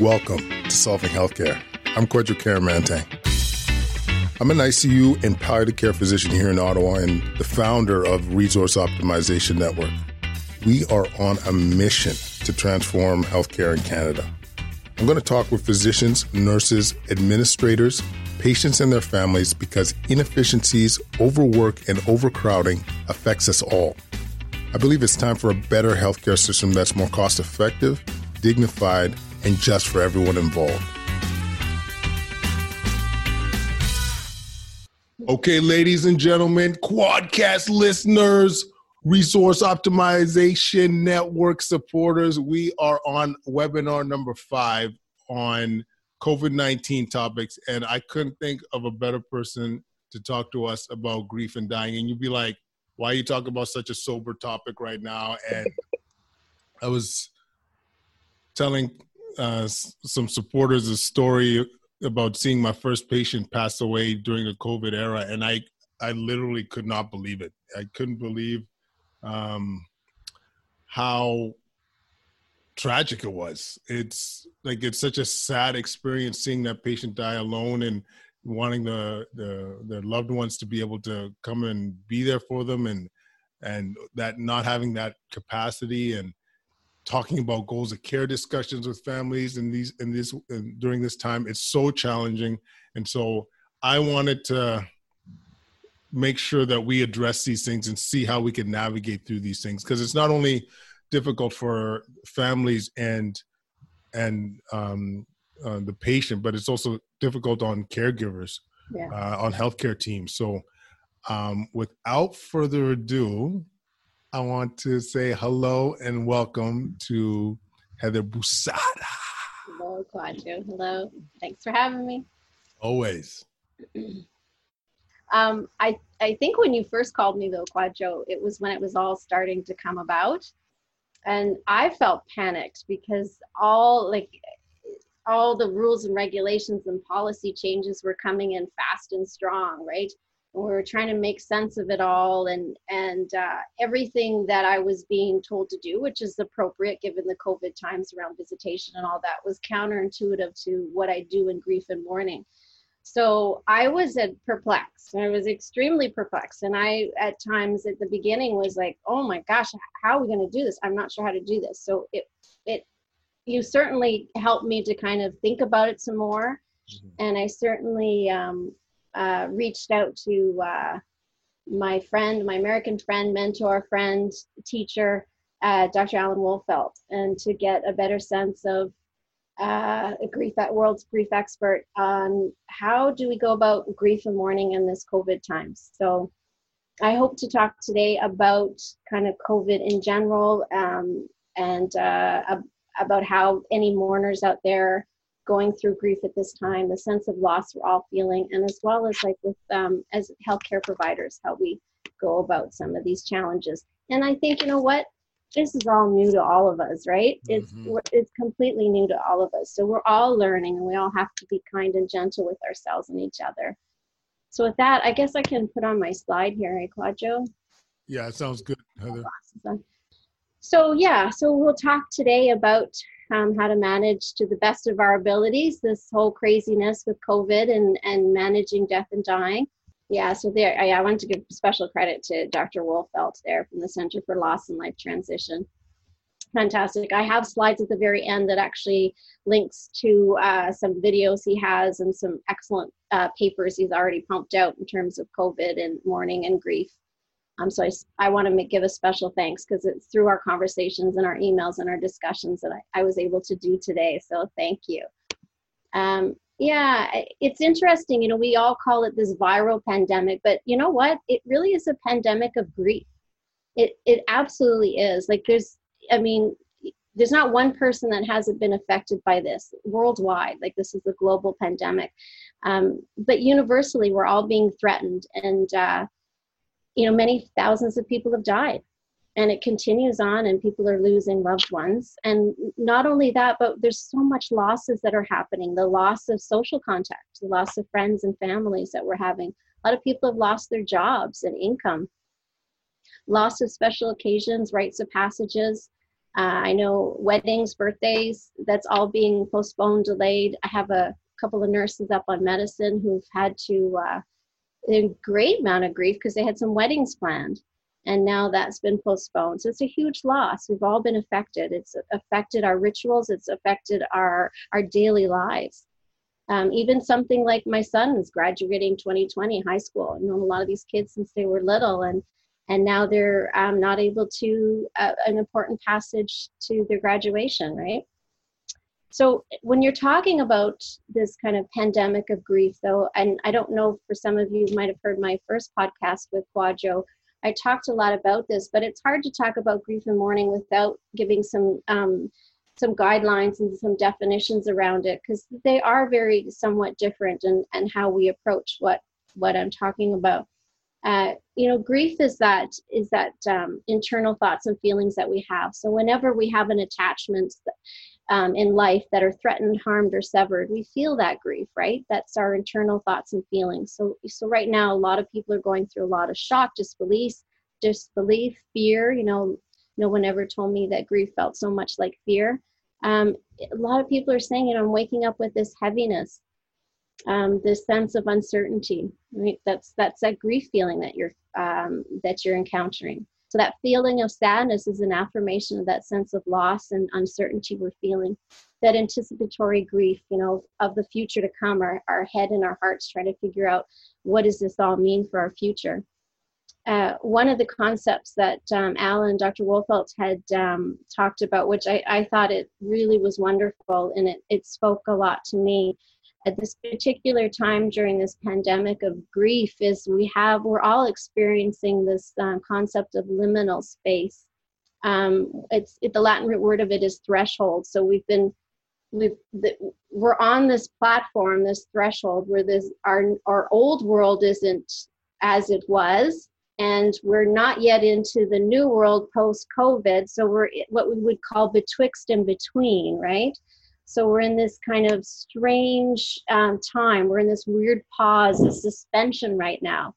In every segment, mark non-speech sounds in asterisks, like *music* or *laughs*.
Welcome to Solving Healthcare. I'm Kwadwo Kyeremanteng. I'm an ICU and palliative care physician here in Ottawa and the founder of Resource Optimization Network. We are on a mission to transform healthcare in Canada. I'm going to talk with physicians, nurses, administrators, patients, and their families because inefficiencies, overwork, and overcrowding affects us all. I believe it's time for a better healthcare system that's more cost effective, dignified, and just for everyone involved. Okay, ladies and gentlemen, Kwadcast listeners, Resource Optimization Network supporters, we are on webinar number five on COVID 19 topics. And I couldn't think of a better person to talk to us about grief and dying. And you'd be like, why are you talking about such a sober topic right now? And I was telling uh, some supporters a story about seeing my first patient pass away during the COVID era, and I I literally could not believe it. I couldn't believe um, how tragic it was. It's like it's such a sad experience seeing that patient die alone and wanting the the their loved ones to be able to come and be there for them and and that not having that capacity and talking about goals of care discussions with families in these in this in, during this time. It's so challenging. And so i wanted to make sure that we address these things and see how we can navigate through these things. Because it's not only difficult for families and and um, uh, the patient but it's also difficult on caregivers yeah. uh, on healthcare teams. So um, without further ado I want to say hello and welcome to Heather Busada. Hello, Kwadwo. Hello. Thanks for having me. Always. *clears throat* um, I I think when you first called me though, Kwadwo, it was when it was all starting to come about, and I felt panicked because all like all the rules and regulations and policy changes were coming in fast and strong, right? We were trying to make sense of it all and and uh, everything that i was being told to do which is appropriate given the covid times around visitation and all that was counterintuitive to what i do in grief and mourning. So i was at perplexed. I was extremely perplexed. And i at times at the beginning was like oh my gosh how are we going to do this? I'm not sure how to do this. So it it you certainly helped me to kind of think about it some more. Mm-hmm. and i certainly um, uh, reached out to uh, my friend, my American friend, mentor, friend, teacher, uh, Dr. Alan Wolfelt, and to get a better sense of uh, a grief at world's grief expert on how do we go about grief and mourning in this COVID times. So I hope to talk today about kind of COVID in general um, and uh, about how any mourners out there going through grief at this time, the sense of loss we're all feeling, and as well as like with um, as healthcare providers, how we go about some of these challenges. And I think you know what, this is all new to all of us, right? It's mm-hmm. it's completely new to all of us. So we're all learning, and we all have to be kind and gentle with ourselves and each other. So with that, I guess I can put on my slide here, eh, Kwadwo? Yeah, it sounds good, Heather. So yeah, so we'll talk today about um, how to manage to the best of our abilities this whole craziness with COVID and, and managing death and dying. Yeah, so there, I, I want to give special credit to Dr. Wolfelt there from the Center for Loss and Life Transition. Fantastic. I have slides at the very end that actually links to uh, some videos he has and some excellent uh, papers he's already pumped out in terms of COVID and mourning and grief. Um, so I, I want to give a special thanks because it's through our conversations and our emails and our discussions that I, I was able to do today. So thank you. Um, yeah, it's interesting. You know, we all call it this viral pandemic, but you know what? It really is a pandemic of grief. It it absolutely is. Like there's, I mean, there's not one person that hasn't been affected by this worldwide. Like this is a global pandemic, um, but universally, we're all being threatened, and uh, you know, many thousands of people have died. And it continues on and people are losing loved ones. And not only that but there's so much losses that are happening. The loss of social contact the loss of friends and families that we're having. A lot of people have lost their jobs and income. Loss of special occasions rites of passages. Uh, I know weddings, birthdays, that's all being postponed, delayed. I have a couple of nurses up on medicine who've had to, uh, a great amount of grief because they had some weddings planned and now that's been postponed. So it's a huge loss. We've all been affected. It's affected our rituals. It's affected our our daily lives. Um, even something like my son is graduating 2020 high school. Known a lot of these kids since they were little, and and now they're um, not able to uh, an important passage to their graduation, right? So when you're talking about this kind of pandemic of grief, though, and I don't know for some of you might have heard my first podcast with Kwadwo, I talked a lot about this, but it's hard to talk about grief and mourning without giving some um, some guidelines and some definitions around it because they are very somewhat different and and how we approach what what I'm talking about. Uh, you know, grief is that is that um, internal thoughts and feelings that we have. So whenever we have an attachment um, in life that are threatened, harmed, or severed, we feel that grief, right? That's our internal thoughts and feelings. So, so right now, a lot of people are going through a lot of shock, disbelief, disbelief, fear. You know, no one ever told me that grief felt so much like fear. Um, a lot of people are saying, you know, I'm waking up with this heaviness, um, this sense of uncertainty. Right? That's that's that grief feeling that you're um, that you're encountering. So that feeling of sadness is an affirmation of that sense of loss and uncertainty we're feeling. That anticipatory grief, you know, of the future to come, our, our head and our hearts trying to figure out what does this all mean for our future. Uh, one of the concepts that um, Alan Dr. Wolfelt had um, talked about, which I, I thought it really was wonderful and it, it spoke a lot to me, at this particular time during this pandemic of grief is we have we're all experiencing this um, concept of liminal space. Um, it's it, the latin root word of it is threshold. So we've been we've the, we're on this platform this threshold where this our our old world isn't as it was and we're not yet into the new world post covid so we're what we would call betwixt and between right so we're in this kind of strange um, time. We're in this weird pause, this suspension right now.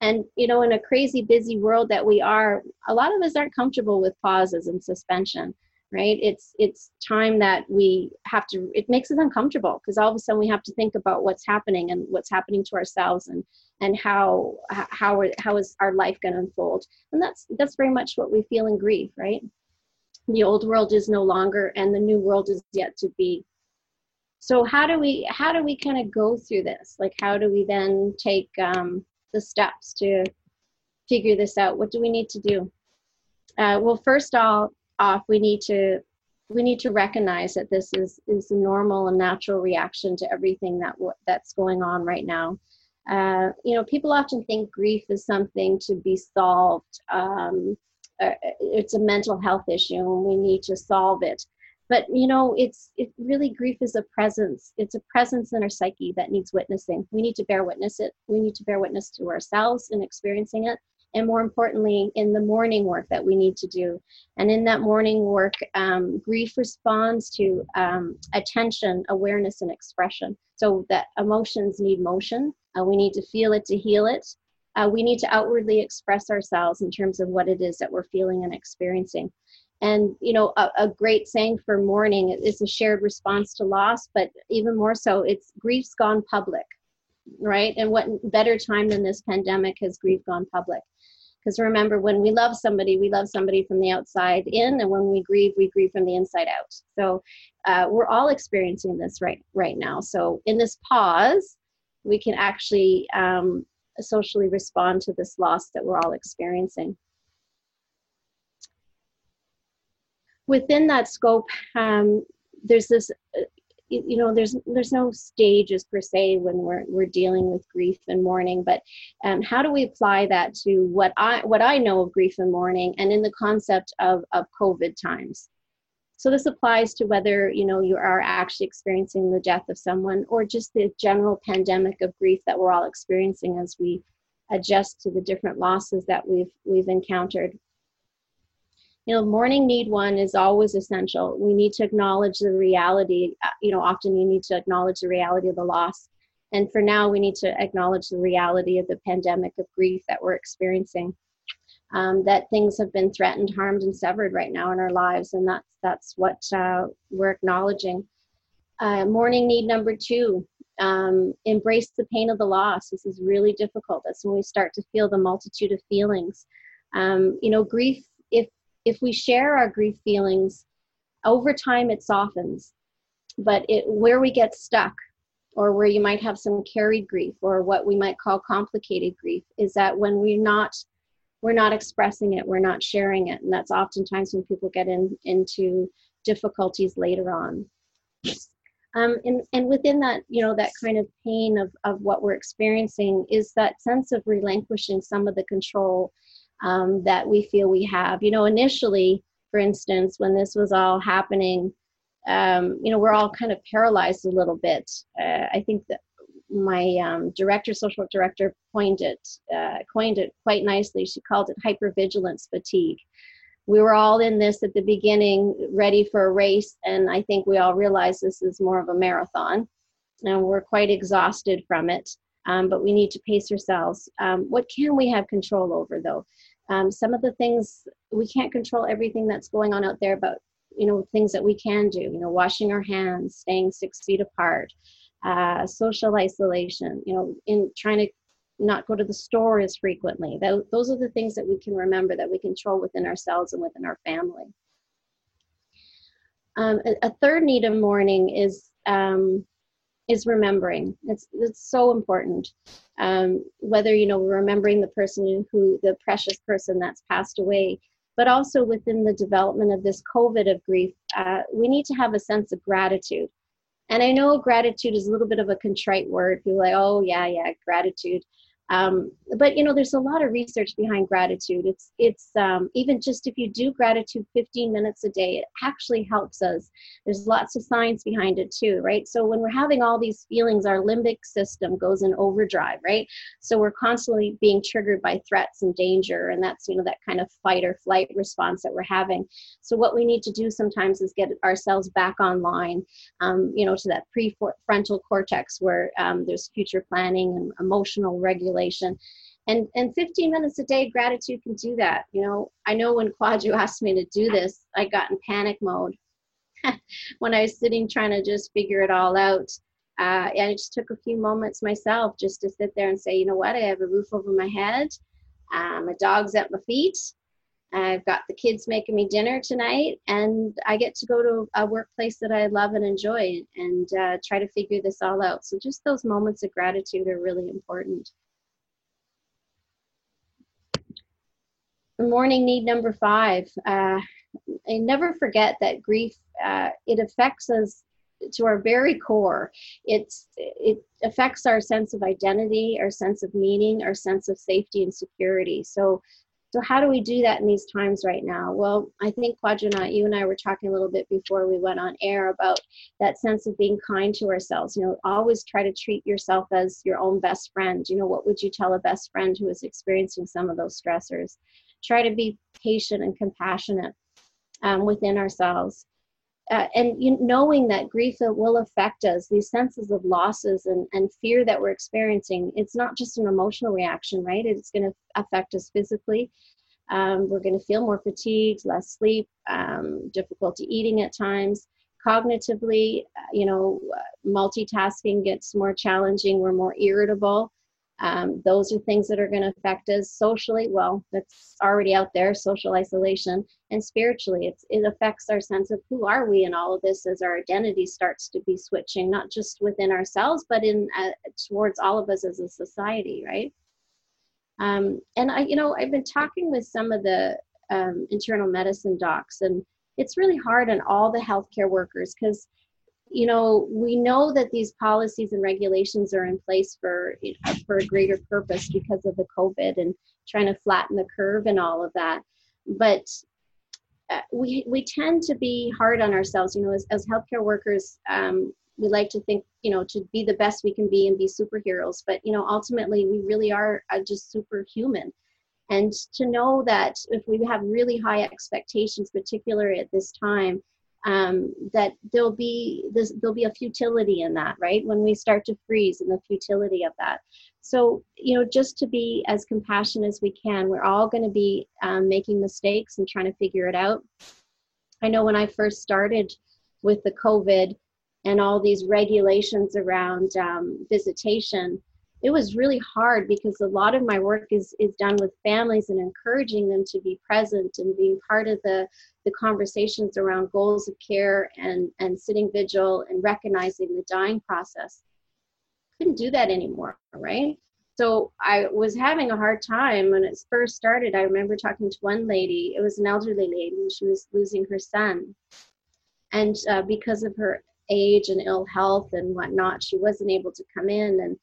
And, you know, in a crazy busy world that we are, a lot of us aren't comfortable with pauses and suspension, right? It's, it's time that we have to, it makes us uncomfortable because all of a sudden we have to think about what's happening and what's happening to ourselves and, and how, how, how is our life going to unfold. And that's, that's very much what we feel in grief, right? The old world is no longer and the new world is yet to be. So how do we how do we kind of go through this? Like how do we then take um, the steps to figure this out? What do we need to do? Uh, well first all off we need to we need to recognize that this is is a normal and natural reaction to everything that that's going on right now. Uh, you know people often think grief is something to be solved um, uh, it's a mental health issue and we need to solve it. But you know it's it really grief is a presence. It's a presence in our psyche that needs witnessing. We need to bear witness it. We need to bear witness to ourselves in experiencing it and more importantly in the mourning work that we need to do. And in that mourning work um, grief responds to um, attention awareness and expression. So that emotions need motion. Uh, we need to feel it to heal it uh, we need to outwardly express ourselves in terms of what it is that we're feeling and experiencing. And, you know, a, a great saying for mourning is a shared response to loss, but even more so, it's grief's gone public, right? And what better time than this pandemic has grief gone public? Because remember, when we love somebody, we love somebody from the outside in, and when we grieve, we grieve from the inside out. So uh, we're all experiencing this right right now. So in this pause, we can actually um, socially respond to this loss that we're all experiencing. Within that scope, um, there's this, uh, you know, there's there's no stages per se when we're we're dealing with grief and mourning, but um, how do we apply that to what I what I know of grief and mourning, and in the concept of of COVID times? So this applies to whether you know you are actually experiencing the death of someone or just the general pandemic of grief that we're all experiencing as we adjust to the different losses that we've we've encountered. You know, mourning need one is always essential. We need to acknowledge the reality. Uh, you know, often you need to acknowledge the reality of the loss. And for now, we need to acknowledge the reality of the pandemic of grief that we're experiencing. Um, that things have been threatened, harmed, and severed right now in our lives, and that's that's what uh, we're acknowledging. Uh, mourning need number two: um, embrace the pain of the loss. This is really difficult. That's when we start to feel the multitude of feelings. Um, you know, grief. If if we share our grief feelings, over time it softens. But it where we get stuck or where you might have some carried grief or what we might call complicated grief is that when we're not we're not expressing it we're not sharing it. And that's oftentimes when people get in into difficulties later on. Um, and, and within that you know that kind of pain of, of what we're experiencing is that sense of relinquishing some of the control um, that we feel we have. You know initially for instance when this was all happening um, you know, we're all kind of paralyzed a little bit. Uh, I think that my um, director, social work director, coined it, uh, coined it quite nicely. She called it hypervigilance fatigue. We were all in this at the beginning, ready for a race, and I think we all realize this is more of a marathon, and we're quite exhausted from it. Um, but we need to pace ourselves. Um, what can we have control over, though? Um, some of the things we can't control everything that's going on out there, but you know things that we can do you know washing our hands staying six feet apart uh, social isolation you know in trying to not go to the store as frequently. That, those are the things that we can remember that we control within ourselves and within our family. Um, a, a, third need of mourning is um, is remembering. It's it's so important. Um, whether you know remembering the person who the precious person that's passed away but also within the development of this COVID of grief, uh, we need to have a sense of gratitude. And I know gratitude is a little bit of a contrite word. People like, oh yeah, yeah, gratitude. Um, but you know, there's a lot of research behind gratitude. It's it's um, even just if you do gratitude 15 minutes a day, it actually helps us. There's lots of science behind it too, right? So when we're having all these feelings, our limbic system goes in overdrive, right? So we're constantly being triggered by threats and danger, and that's you know that kind of fight or flight response that we're having. So what we need to do sometimes is get ourselves back online, um, you know, to that prefrontal cortex where um, there's future planning and emotional regulation regulation and and 15 minutes a day gratitude can do that you know? I know when Kwadwo *laughs* asked me to do this i got in panic mode *laughs* when i was sitting trying to just figure it all out. Uh, and it just took a few moments myself just to sit there and say you know what? I have a roof over my head. Um, my dog's at my feet. I've got the kids making me dinner tonight and i get to go to a workplace that i love and enjoy and uh, try to figure this all out. So just those moments of gratitude are really important mourning need number five. Uh, and never forget that grief uh, it affects us to our very core. It's it affects our sense of identity, our sense of meaning, our sense of safety and security. So. So how do we do that in these times right now? Well, I think Kwadwo, you and I were talking a little bit before we went on air about that sense of being kind to ourselves. You know, always try to treat yourself as your own best friend. You know, what would you tell a best friend who is experiencing some of those stressors? Try to be patient and compassionate um, within ourselves. Uh, and you, knowing that grief will affect us, these senses of losses and, and fear that we're experiencing, it's not just an emotional reaction, right? It's going to affect us physically. Um, we're going to feel more fatigued, less sleep, um, difficulty eating at times. Cognitively, uh, you know, multitasking gets more challenging. We're more irritable. Um, those are things that are going to affect us socially. Well, that's already out there, social isolation, and spiritually, it affects our sense of who are we in all of this as our identity starts to be switching, not just within ourselves, but in uh, towards all of us as a society, right? Um, and I, you know, I've been talking with some of the um, internal medicine docs, and it's really hard on all the healthcare workers because you know, we know that these policies and regulations are in place for for a greater purpose because of the COVID and trying to flatten the curve and all of that. But uh, we we tend to be hard on ourselves. You know, as, as healthcare workers, um, we like to think, you know, to be the best we can be and be superheroes. But you know, ultimately, we really are just superhuman. And to know that if we have really high expectations, particularly at this time, um, that there'll be this, there'll be a futility in that, right? When we start to freeze and the futility of that. So, you know, just to be as compassionate as we can. We're all going to be um, making mistakes and trying to figure it out. I know when I first started with the COVID and all these regulations around um, visitation, it was really hard because a lot of my work is is done with families and encouraging them to be present and being part of the the conversations around goals of care and and sitting vigil and recognizing the dying process. Couldn't do that anymore right? So i was having a hard time when it first started. I remember talking to one lady it was an elderly lady and she was losing her son. And uh, because of her age and ill health and whatnot she wasn't able to come in and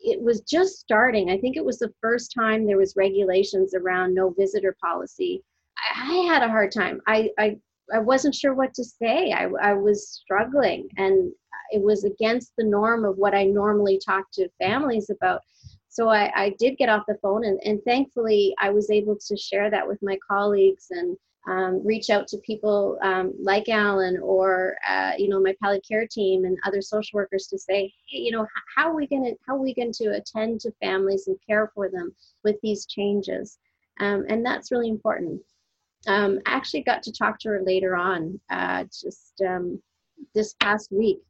it was just starting. I think it was the first time there was regulations around no visitor policy. I, I had a hard time. I, I I wasn't sure what to say. I, I was struggling, and it was against the norm of what I normally talk to families about. So I, I did get off the phone, and, and thankfully, I was able to share that with my colleagues and um, reach out to people um, like Alan or uh, you know my palliative care team and other social workers to say, hey, you know, how are we going to how are we going to attend to families and care for them with these changes? Um, and that's really important. Um, I actually got to talk to her later on, uh, just um, this past week.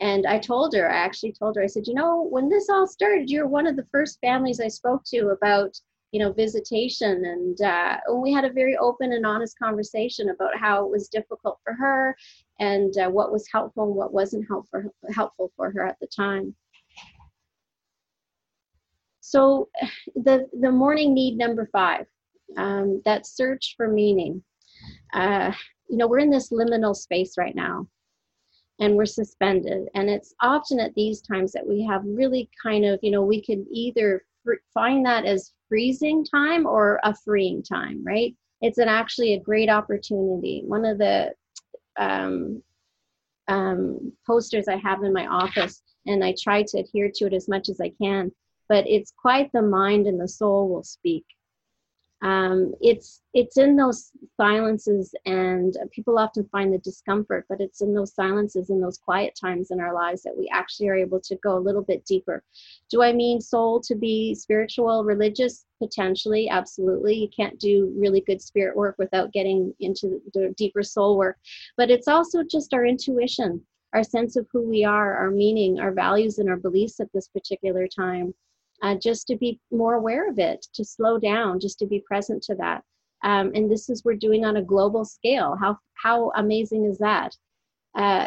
And I told her, I actually told her, I said, you know, when this all started, you're one of the first families I spoke to about you know visitation. And uh, we had a very open and honest conversation about how it was difficult for her and uh, what was helpful and what wasn't helpful helpful for her at the time. So the the mourning need number five um, that search for meaning. Uh, you know we're in this liminal space right now and we're suspended. And it's often at these times that we have really kind of you know we can either find that as freezing time or a freeing time, right? It's an actually a great opportunity. One of the um, um, posters I have in my office, and I try to adhere to it as much as I can, but it's quite the mind and the soul will speak um, it's it's in those silences and people often find the discomfort but it's in those silences in those quiet times in our lives that we actually are able to go a little bit deeper. Do i mean soul to be spiritual religious? Potentially absolutely. You can't do really good spirit work without getting into the deeper soul work. But it's also just our intuition our sense of who we are our meaning our values and our beliefs at this particular time uh, just to be more aware of it, to slow down, just to be present to that. Um, and this is we're doing on a global scale. How how amazing is that? Uh,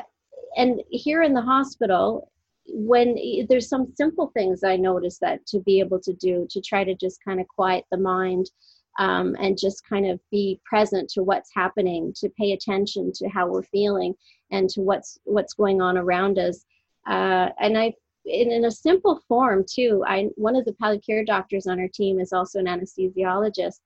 and here in the hospital, when there's some simple things I notice that to be able to do to try to just kind of quiet the mind um, and just kind of be present to what's happening, to pay attention to how we're feeling and to what's what's going on around us. Uh, and I in, in a simple form too i one of the palliative care doctors on our team is also an anesthesiologist.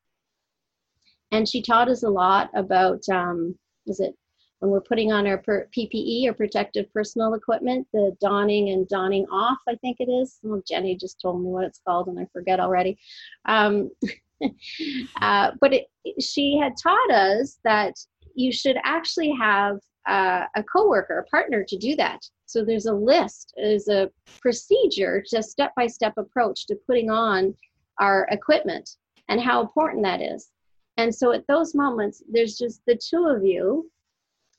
And she taught us a lot about um, is it when we're putting on our per- ppe or protective personal equipment the donning and donning off i think it is. Well jenny just told me what it's called and i forget already. Um, *laughs* uh, but it, she had taught us that you should actually have uh, a coworker, a partner to do that. So there's a list, there's a procedure, just step by step approach to putting on our equipment and how important that is. And so at those moments, there's just the two of you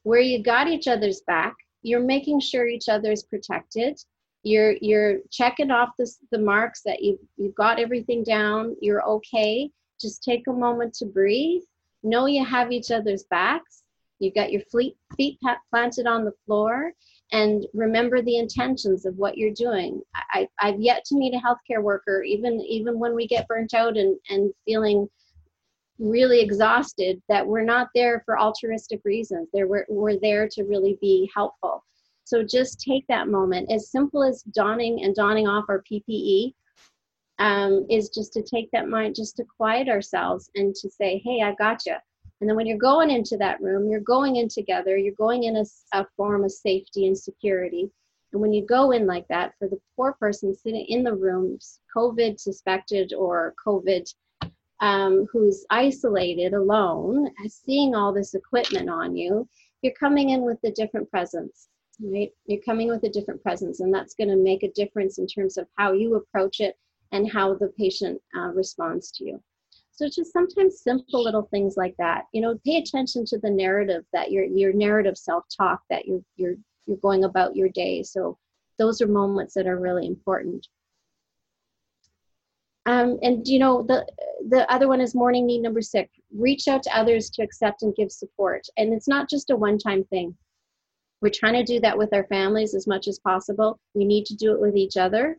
where you got each other's back. You're making sure each other is protected. You're you're checking off this, the marks that you you've got everything down. You're okay. Just take a moment to breathe. Know you have each other's backs You've got your feet, feet planted on the floor and remember the intentions of what you're doing. I, I've yet to meet a healthcare worker, even even when we get burnt out and, and feeling really exhausted, that we're not there for altruistic reasons. There we're, we're there to really be helpful. So just take that moment, as simple as donning and donning off our PPE, um, is just to take that mind, just to quiet ourselves and to say, hey, I got you. And then when you're going into that room, you're going in together, you're going in a, a form of safety and security. And when you go in like that, for the poor person sitting in the room, COVID suspected or COVID, um, who's isolated alone, seeing all this equipment on you, you're coming in with a different presence right you're coming with a different presence and that's going to make a difference in terms of how you approach it and how the patient uh, responds to you so just sometimes simple little things like that. You know pay attention to the narrative that your your narrative self-talk that you're you're you're going about your day. So those are moments that are really important. Um, and you know the the other one is mourning need number six. Reach out to others to accept and give support. And it's not just a one-time thing. We're trying to do that with our families as much as possible. We need to do it with each other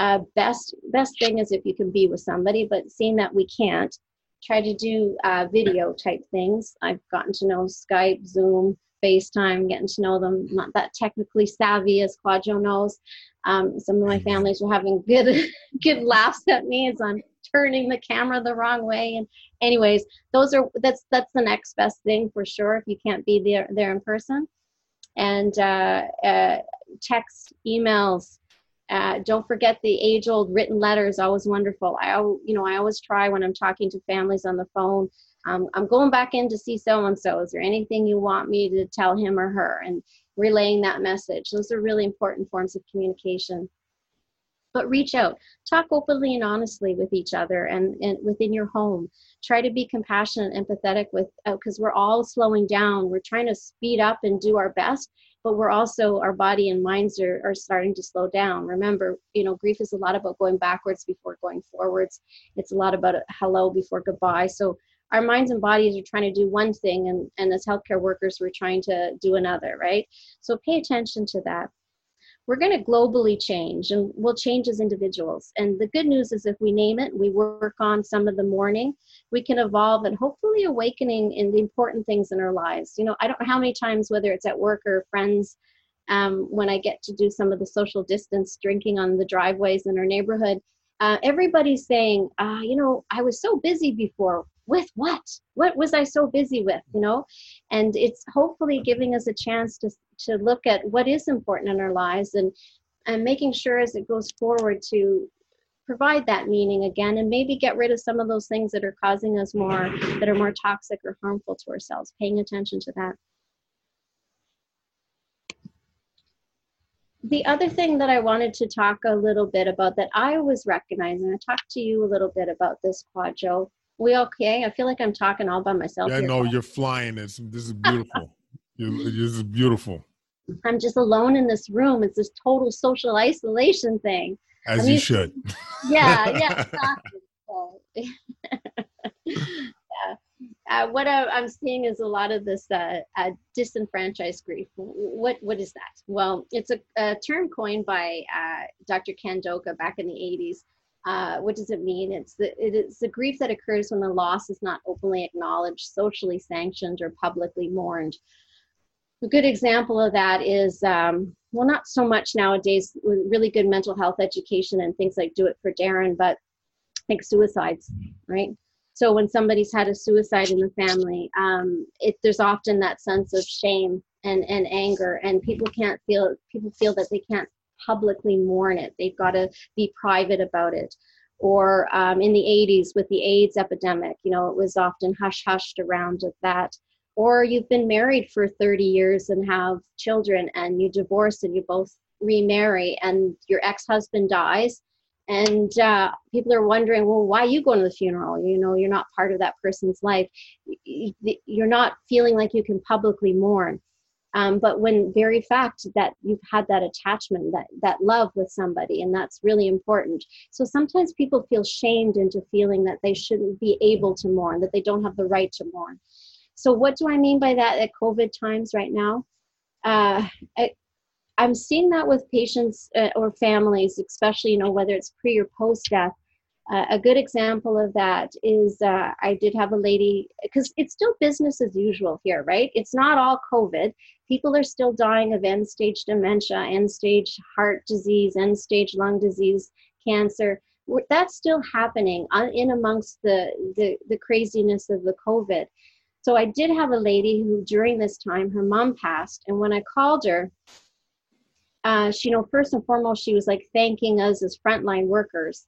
uh, best best thing is if you can be with somebody but seeing that we can't try to do uh, video type things. I've gotten to know skype zoom facetime getting to know them. Not that technically savvy as Kwadwo knows. Um, some of my families were having good *laughs* good laughs at me as i'm turning the camera the wrong way. And anyways those are that's that's the next best thing for sure if you can't be there there in person. And uh, uh, text emails uh, don't forget the age-old written letters. Always wonderful. I, you know, I always try when I'm talking to families on the phone. Um, I'm going back in to see so and so. Is there anything you want me to tell him or her? And relaying that message. Those are really important forms of communication. But reach out, talk openly and honestly with each other and, and within your home. Try to be compassionate, and empathetic with, because uh, we're all slowing down. We're trying to speed up and do our best but we're also our body and minds are, are starting to slow down. Remember you know grief is a lot about going backwards before going forwards. It's a lot about hello before goodbye. So our minds and bodies are trying to do one thing and, and as healthcare workers we're trying to do another right? So pay attention to that we're going to globally change and we'll change as individuals. And the good news is if we name it, we work on some of the mourning, we can evolve and hopefully awakening in the important things in our lives. You know, I don't know how many times, whether it's at work or friends, um, when I get to do some of the social distance drinking on the driveways in our neighborhood, uh, everybody's saying, uh, you know, I was so busy before. With what? What was I so busy with? You know, and it's hopefully giving us a chance to to look at what is important in our lives and and making sure as it goes forward to provide that meaning again and maybe get rid of some of those things that are causing us more that are more toxic or harmful to ourselves paying attention to that the other thing that I wanted to talk a little bit about that I was recognizing, I talked to you a little bit about this, Kwadwo. We okay? I feel like I'm talking all by myself. Yeah, no, you're flying. It's, this is beautiful. this is beautiful. I'm just alone in this room. It's this total social isolation thing. As I mean, you should. *laughs* Yeah, yeah, *laughs* exactly. *laughs* yeah. Uh, what I, am seeing is a lot of this uh, uh, disenfranchised grief. What what is that? Well, it's a, a term coined by uh, Dr. Ken Doka back in the 80s. Uh, what does it mean? It's the it is the grief that occurs when the loss is not openly acknowledged, socially sanctioned, or publicly mourned a good example of that is um, well not so much nowadays with really good mental health education and things like do it for Daron but like suicides right? So when somebody's had a suicide in the family um, it, there's often that sense of shame and, and anger and people can't feel people feel that they can't publicly mourn it. They've got to be private about it. Or um, in the 80s with the aids epidemic you know it was often hush hushed around that or you've been married for 30 years and have children and you divorce and you both remarry and your ex-husband dies. And uh, people are wondering well why are you going to the funeral? You know you're not part of that person's life. You're not feeling like you can publicly mourn. Um, but when very fact that you've had that attachment that that love with somebody and that's really important. So sometimes people feel shamed into feeling that they shouldn't be able to mourn that they don't have the right to mourn so what do I mean by that at COVID times right now? Uh, I, I'm seeing that with patients uh, or families, especially, you know, whether it's pre or post death. Uh, a good example of that is uh, I did have a lady, because it's still business as usual here, right? It's not all COVID. People are still dying of end stage dementia, end stage heart disease, end stage lung disease, cancer. That's still happening in amongst the, the, the craziness of the COVID. So I did have a lady who, during this time, her mom passed, and when I called her, uh, she, you know, first and foremost, she was like thanking us as frontline workers,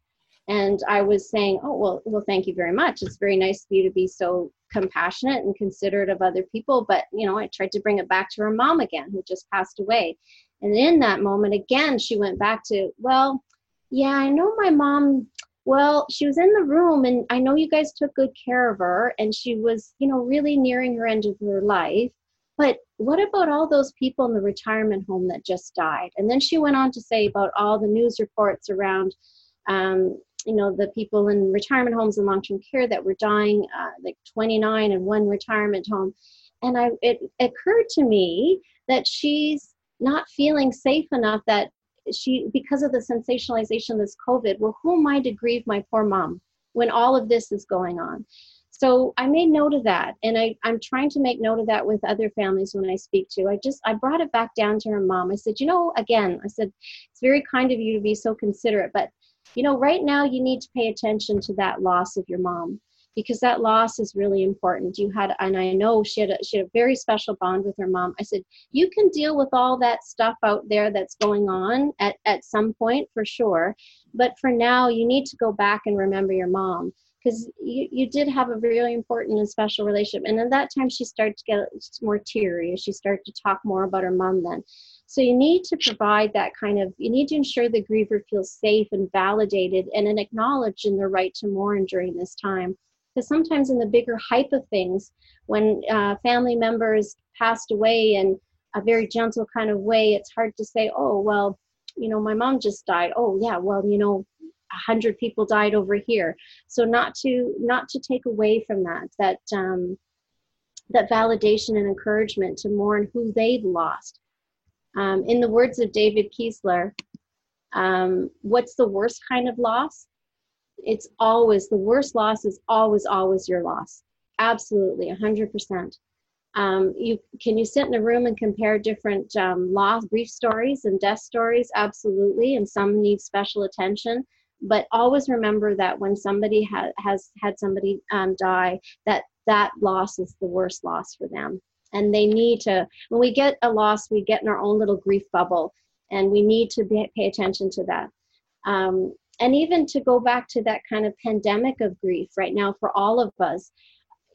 and I was saying, "Oh well, well, thank you very much. It's very nice of you to be so compassionate and considerate of other people. But you know i tried to bring it back to her mom again who just passed away. And in that moment again she went back to well yeah i know my mom well she was in the room and i know you guys took good care of her and she was you know really nearing her end of her life. But what about all those people in the retirement home that just died? And then she went on to say about all the news reports around um, you know the people in retirement homes and long-term care that were dying uh, like 29 in one retirement home. And i it occurred to me that she's not feeling safe enough that she because of the sensationalization of this covid well who am i to grieve my poor mom when all of this is going on? So i made note of that and I, i'm trying to make note of that with other families when i speak to i just i brought it back down to her mom. I said you know again i said it's very kind of you to be so considerate but you know, right now you need to pay attention to that loss of your mom because that loss is really important. You had, and I know she had, a, she had a very special bond with her mom. I said, you can deal with all that stuff out there that's going on at, at some point for sure. But for now, you need to go back and remember your mom because you, you did have a really important and special relationship. And at that time, she started to get more teary. She started to talk more about her mom then. So you need to provide that kind of, you need to ensure the griever feels safe and validated and acknowledged in their right to mourn during this time. Because sometimes in the bigger hype of things, when uh, family members passed away in a very gentle kind of way, it's hard to say, oh, well, you know, my mom just died. Oh, yeah, well, you know, a hundred people died over here. So not to not to take away from that that um, that validation and encouragement to mourn who they've lost um, in the words of David Kessler, um, what's the worst kind of loss? It's always, the worst loss is always, always your loss. Absolutely, 100%. Um, you can you sit in a room and compare different um, loss grief stories and death stories absolutely and some need special attention but always remember that when somebody ha- has had somebody um, die that that loss is the worst loss for them and they need to when we get a loss we get in our own little grief bubble and we need to be, pay attention to that um, and even to go back to that kind of pandemic of grief right now for all of us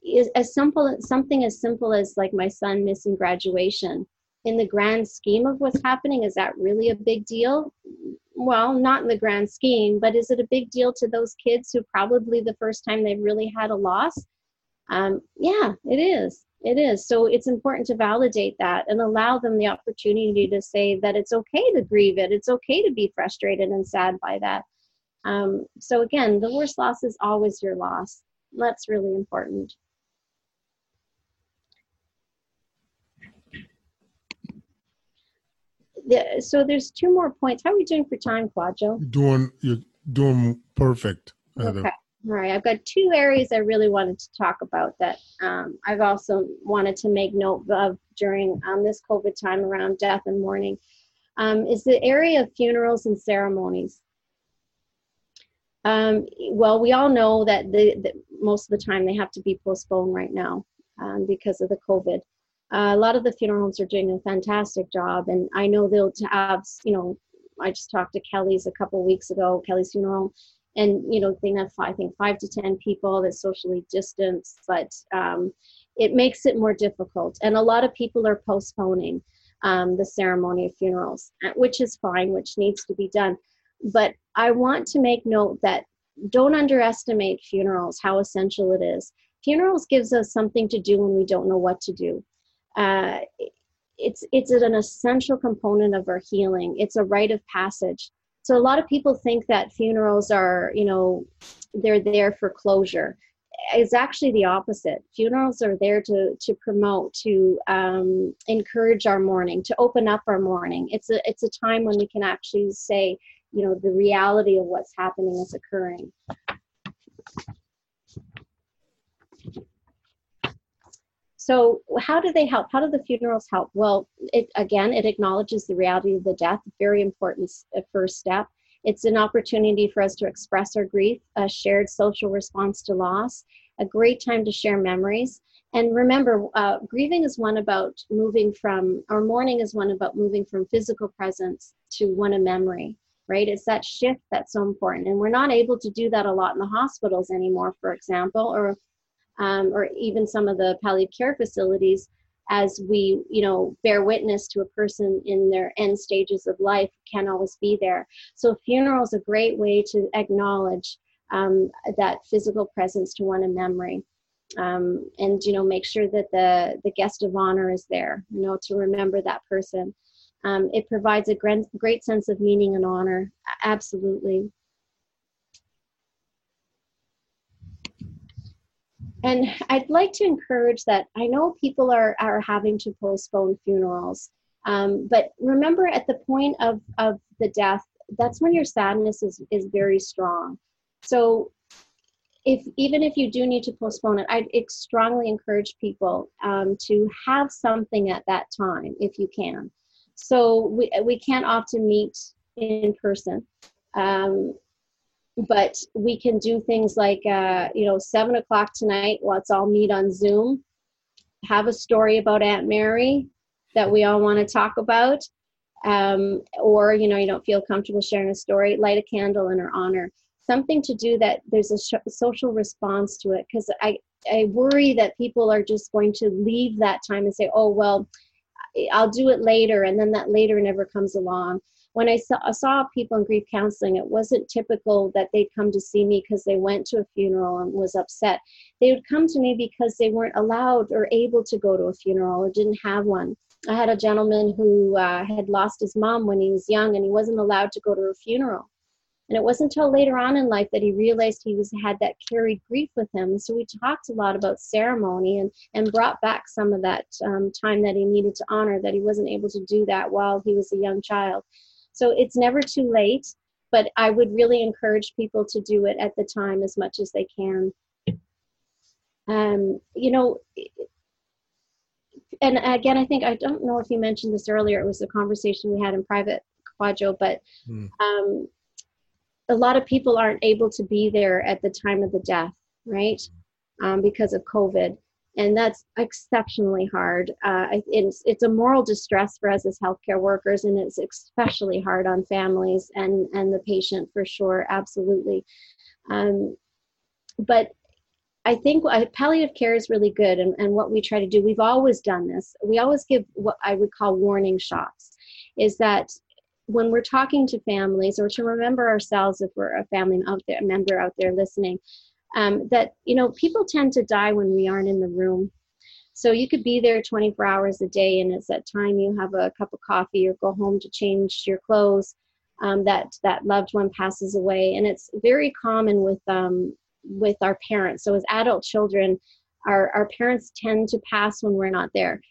is as simple something as simple as like my son missing graduation in the grand scheme of what's happening is that really a big deal well not in the grand scheme but is it a big deal to those kids who probably the first time they've really had a loss um, yeah it is it is. So it's important to validate that and allow them the opportunity to say that it's okay to grieve it. It's okay to be frustrated and sad by that. Um, so again, the worst loss is always your loss. That's really important. The, so there's two more points. How are we doing for time, Kwadwo? Doing you're doing perfect. Okay. All right, I've got two areas I really wanted to talk about that um, I've also wanted to make note of during um, this COVID time around death and mourning. Um, is the area of funerals and ceremonies. Um, well, we all know that the, the, most of the time they have to be postponed right now um, because of the COVID. Uh, a lot of the funeral homes are doing a fantastic job, and I know they'll have, you know, I just talked to Kelly's a couple weeks ago, Kelly's funeral and you know they have I think five to ten people that's socially distanced, but um, it makes it more difficult. And a lot of people are postponing um, the ceremony of funerals, uh, which is fine, which needs to be done. But I want to make note that don't underestimate funerals, how essential it is. Funerals gives us something to do when we don't know what to do. Uh, it's it's an essential component of our healing. It's a rite of passage. So a lot of people think that funerals are, you know, they're there for closure. It's actually the opposite. Funerals are there to to promote, to um, encourage our mourning, to open up our mourning. It's a it's a time when we can actually say, you know, the reality of what's happening is occurring. So how do they help? How do the funerals help? Well, it again, it acknowledges the reality of the death, very important uh, first step. It's an opportunity for us to express our grief, a shared social response to loss, a great time to share memories. And remember, uh, grieving is one about moving from, or mourning is one about moving from physical presence to one of memory, right? It's that shift that's so important. And we're not able to do that a lot in the hospitals anymore, for example, or um, or even some of the palliative care facilities as we you know bear witness to a person in their end stages of life can always be there so funeral is a great way to acknowledge um, that physical presence to one in memory um, and you know make sure that the the guest of honor is there you know to remember that person um, it provides a great, great sense of meaning and honor absolutely and I'd like to encourage that. I know people are are having to postpone funerals, um, but remember at the point of of the death, that's when your sadness is is very strong. So, if even if you do need to postpone it, I'd strongly encourage people um, to have something at that time if you can. So we we can't often meet in person. Um, but we can do things like uh, you know seven o'clock tonight let's all meet on zoom have a story about aunt mary that we all want to talk about um, or you know you don't feel comfortable sharing a story light a candle in her honor something to do that there's a sh- social response to it because i i worry that people are just going to leave that time and say oh well i'll do it later and then that later never comes along when I saw, I saw people in grief counseling, it wasn't typical that they'd come to see me because they went to a funeral and was upset. They would come to me because they weren't allowed or able to go to a funeral or didn't have one. I had a gentleman who uh, had lost his mom when he was young and he wasn't allowed to go to a funeral. And it wasn't until later on in life that he realized he was had that carried grief with him. So we talked a lot about ceremony and and brought back some of that um, time that he needed to honor that he wasn't able to do that while he was a young child. So it's never too late, but I would really encourage people to do it at the time as much as they can. Um, you know, and again, I think I don't know if you mentioned this earlier. It was a conversation we had in private, Kwadwo, but mm. um, a lot of people aren't able to be there at the time of the death, right? Um, because of COVID and that's exceptionally hard. Uh, it's it's a moral distress for us as healthcare workers, and it's especially hard on families and and the patient for sure, absolutely. Um, but I think palliative care is really good, and, and what we try to do, we've always done this. We always give what I would call warning shots, is that when we're talking to families or to remember ourselves if we're a family out there, member out there listening, um, that you know people tend to die when we aren't in the room. So you could be there 24 hours a day and it's that time you have a cup of coffee or go home to change your clothes um, that that loved one passes away. And it's very common with um, with our parents. So as adult children our, our parents tend to pass when we're not there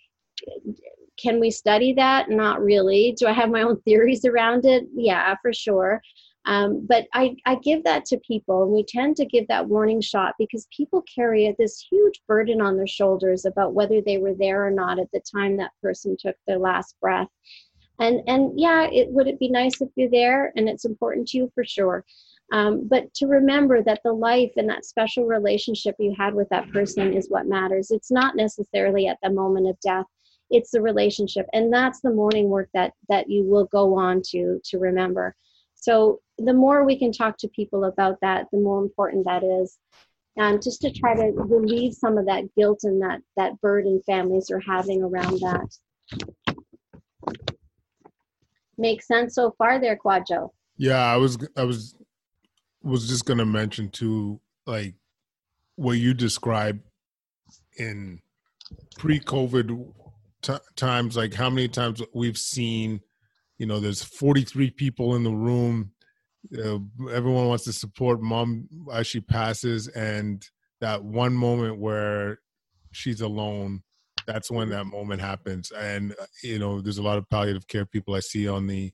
can we study that not really do i have my own *laughs* theories around it yeah for sure um, but I, I give that to people, and we tend to give that warning shot because people carry this huge burden on their shoulders about whether they were there or not at the time that person took their last breath. And and yeah, it would it be nice if you're there, and it's important to you for sure. Um, but to remember that the life and that special relationship you had with that person is what matters. It's not necessarily at the moment of death it's the relationship and that's the mourning work that that you will go on to to remember so the more we can talk to people about that, the more important that is. Um, just to try to relieve some of that guilt and that that burden families are having around that. Makes sense so far there, Kwadwo. Yeah, I was I was was just gonna mention too, like what you described in pre-COVID t- times, like how many times we've seen you know there's 43 people in the room uh, everyone wants to support mom as she passes and that one moment where she's alone that's when that moment happens. And uh, you know there's a lot of palliative care people i see on the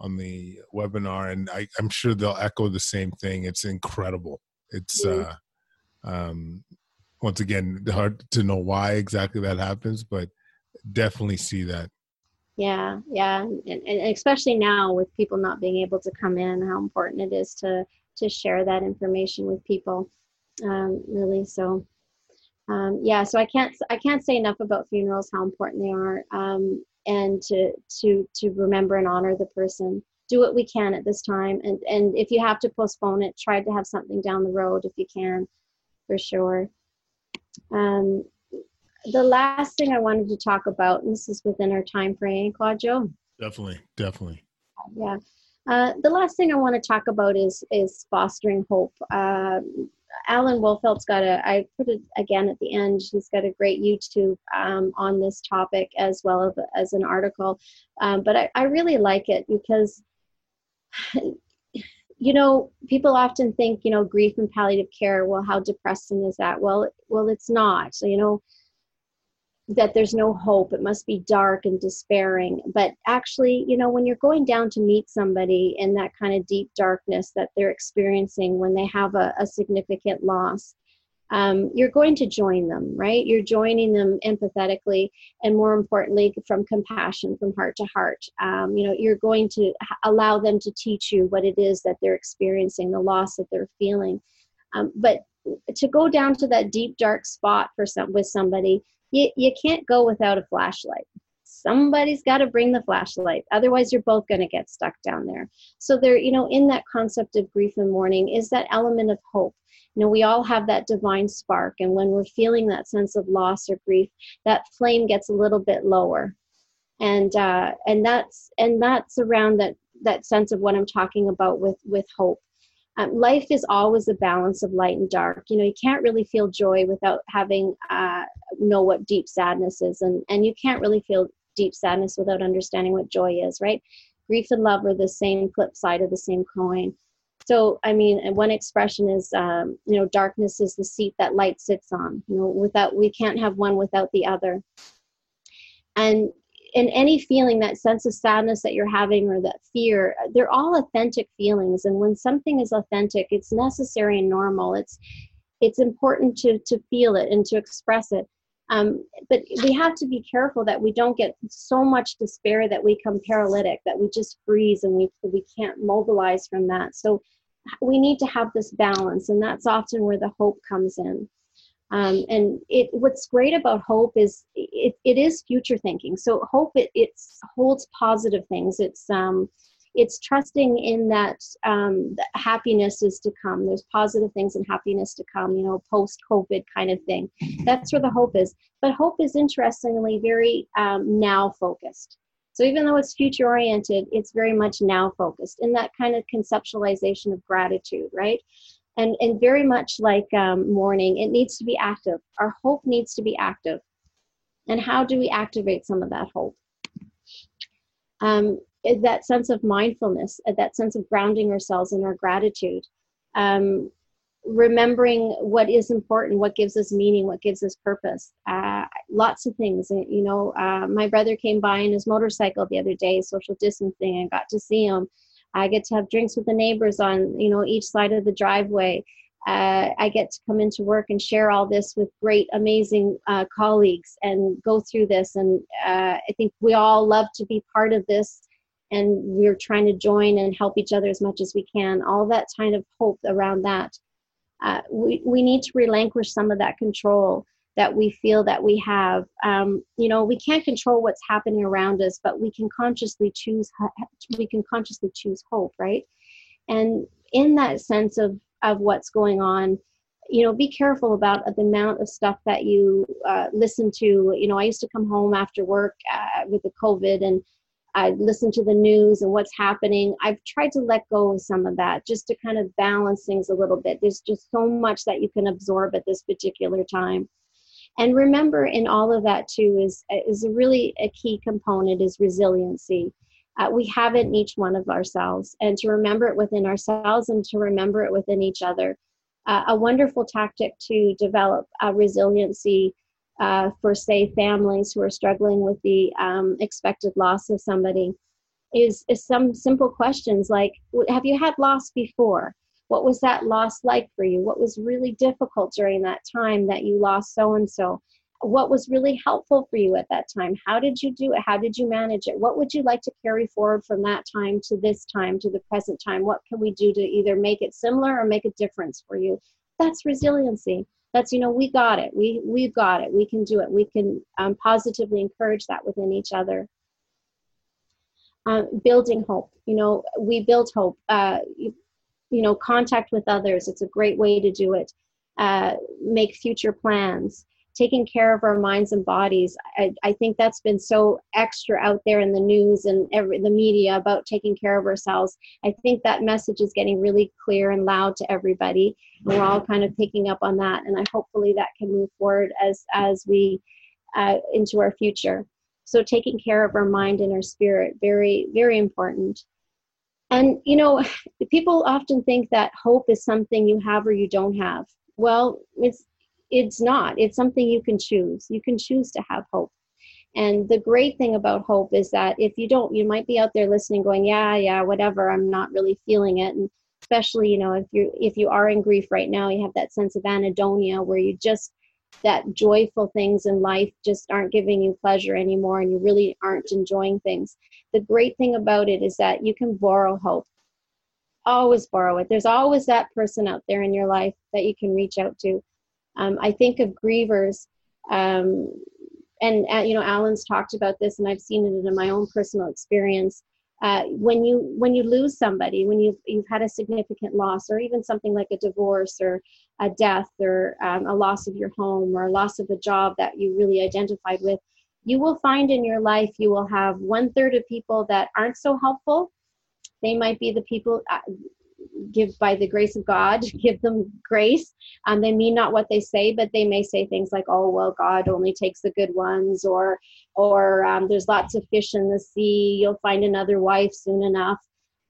on the webinar and I, i'm sure they'll echo the same thing. It's incredible. It's uh um once again hard to know why exactly that happens but definitely see that. Yeah yeah and, and especially now with people not being able to come in how important it is to to share that information with people um, really so um, yeah so i can't i can't say enough about funerals how important they are um, and to to to remember and honor the person. Do what we can at this time and and if you have to postpone it try to have something down the road if you can for sure. Um, the last thing I wanted to talk about, and this is within our time frame, Kwadwo. Definitely, definitely. Yeah. Uh, the last thing I want to talk about is is fostering hope. Uh, Alan Wolfelt's got a, I put it again at the end, he's got a great YouTube um, on this topic as well as, as an article. Um, but I, I really like it because, *sighs* you know, people often think, you know, grief and palliative care, well, how depressing is that? Well, well, it's not. So, you know, that there's no hope. It must be dark and despairing. But actually you know when you're going down to meet somebody in that kind of deep darkness that they're experiencing when they have a, a significant loss um, you're going to join them right? You're joining them empathetically and more importantly from compassion from heart to heart. Um, you know you're going to allow them to teach you what it is that they're experiencing the loss that they're feeling. Um, but to go down to that deep dark spot for some with somebody you, you can't go without a flashlight. Somebody's got to bring the flashlight otherwise you're both going to get stuck down there. So there you know in that concept of grief and mourning is that element of hope. You know we all have that divine spark and when we're feeling that sense of loss or grief that flame gets a little bit lower. And uh and that's and that's around that that sense of what i'm talking about with with hope um, life is always a balance of light and dark. You know, you can't really feel joy without having uh, know what deep sadness is, and and you can't really feel deep sadness without understanding what joy is. Right? Grief and love are the same flip side of the same coin. So, I mean, one expression is, um, you know, darkness is the seat that light sits on. You know, without we can't have one without the other. And in any feeling that sense of sadness that you're having or that fear they're all authentic feelings. And when something is authentic it's necessary and normal. It's it's important to to feel it and to express it. Um, but we have to be careful that we don't get so much despair that we become paralytic that we just freeze and we we can't mobilize from that. So we need to have this balance and that's often where the hope comes in um, and it, what's great about hope is it, it is future thinking. So hope it, it holds positive things. It's um, it's trusting in that um, happiness is to come. There's positive things and happiness to come. You know, post COVID kind of thing. That's where the hope is. But hope is interestingly very um, now focused. So even though it's future oriented, it's very much now focused in that kind of conceptualization of gratitude, right? And and very much like um, mourning it needs to be active. Our hope needs to be active. And how do we activate some of that hope? Um, that sense of mindfulness uh, that sense of grounding ourselves in our gratitude um, remembering what is important what gives us meaning what gives us purpose uh, lots of things. You know uh, my brother came by in his motorcycle the other day social distancing and got to see him I get to have drinks with the neighbors on, you know, each side of the driveway. Uh, I get to come into work and share all this with great, amazing uh, colleagues and go through this. And uh, I think we all love to be part of this, and we're trying to join and help each other as much as we can. All that kind of hope around that. Uh, we, we need to relinquish some of that control that we feel that we have. Um, you know, we can't control what's happening around us, but we can consciously choose. We can consciously choose hope, right? And in that sense of of what's going on, you know, be careful about the amount of stuff that you uh, listen to. You know, I used to come home after work uh, with the COVID and. I listen to the news and what's happening. I've tried to let go of some of that just to kind of balance things a little bit. There's just so much that you can absorb at this particular time and remember in all of that too is is really a key component is resiliency. Uh, we have it in each one of ourselves and to remember it within ourselves and to remember it within each other. Uh, a wonderful tactic to develop a resiliency uh, for say families who are struggling with the um, expected loss of somebody is, is some simple questions like have you had loss before what was that loss like for you? What was really difficult during that time that you lost so and so? What was really helpful for you at that time? How did you do it? How did you manage it? What would you like to carry forward from that time to this time, to the present time? What can we do to either make it similar or make a difference for you? That's resiliency. That's, you know, we got it. We, we've got it. We can do it. We can um, positively encourage that within each other. Um, building hope. You know, we build hope. Uh, you know contact with others it's a great way to do it uh, make future plans taking care of our minds and bodies. I, I think that's been so extra out there in the news and every, the media about taking care of ourselves. I think that message is getting really clear and loud to everybody. And we're all kind of picking up on that. And I hopefully that can move forward as, as we uh, into our future. So taking care of our mind and our spirit, very, very important. And you know, people often think that hope is something you have or you don't have. Well, it's it's not. It's something you can choose. You can choose to have hope. And the great thing about hope is that if you don't you might be out there listening going yeah yeah whatever. I'm not really feeling it. And especially you know if you if you are in grief right now you have that sense of anhedonia where you just that joyful things in life just aren't giving you pleasure anymore and you really aren't enjoying things. The great thing about it is that you can borrow hope. Always borrow it. There's always that person out there in your life that you can reach out to. Um, I think of grievers, um, and uh, you know, Alan's talked about this, and I've seen it in my own personal experience. Uh, when you when you lose somebody, when you've you've had a significant loss, or even something like a divorce or a death, or um, a loss of your home, or a loss of a job that you really identified with, you will find in your life you will have one third of people that aren't so helpful. They might be the people uh, give by the grace of God, *laughs* give them grace. Um, they mean not what they say, but they may say things like, "Oh well, God only takes the good ones," or or um, "There's lots of fish in the sea. You'll find another wife soon enough."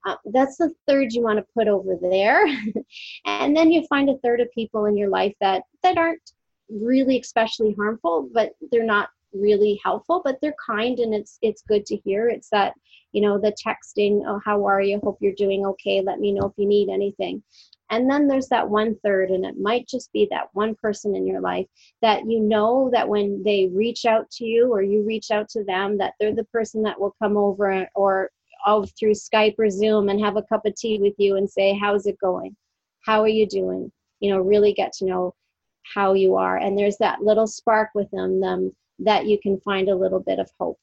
Uh, that's the third you want to put over there, *laughs* and then you find a third of people in your life that that aren't really especially harmful, but they're not really helpful but they're kind and it's it's good to hear. It's that you know the texting oh how are you? Hope you're doing okay. Let me know if you need anything. And then there's that one third and it might just be that one person in your life that you know that when they reach out to you or you reach out to them that they're the person that will come over or oh, through skype or zoom and have a cup of tea with you and say how's it going? How are you doing? You know really get to know how you are. And there's that little spark within them that you can find a little bit of hope.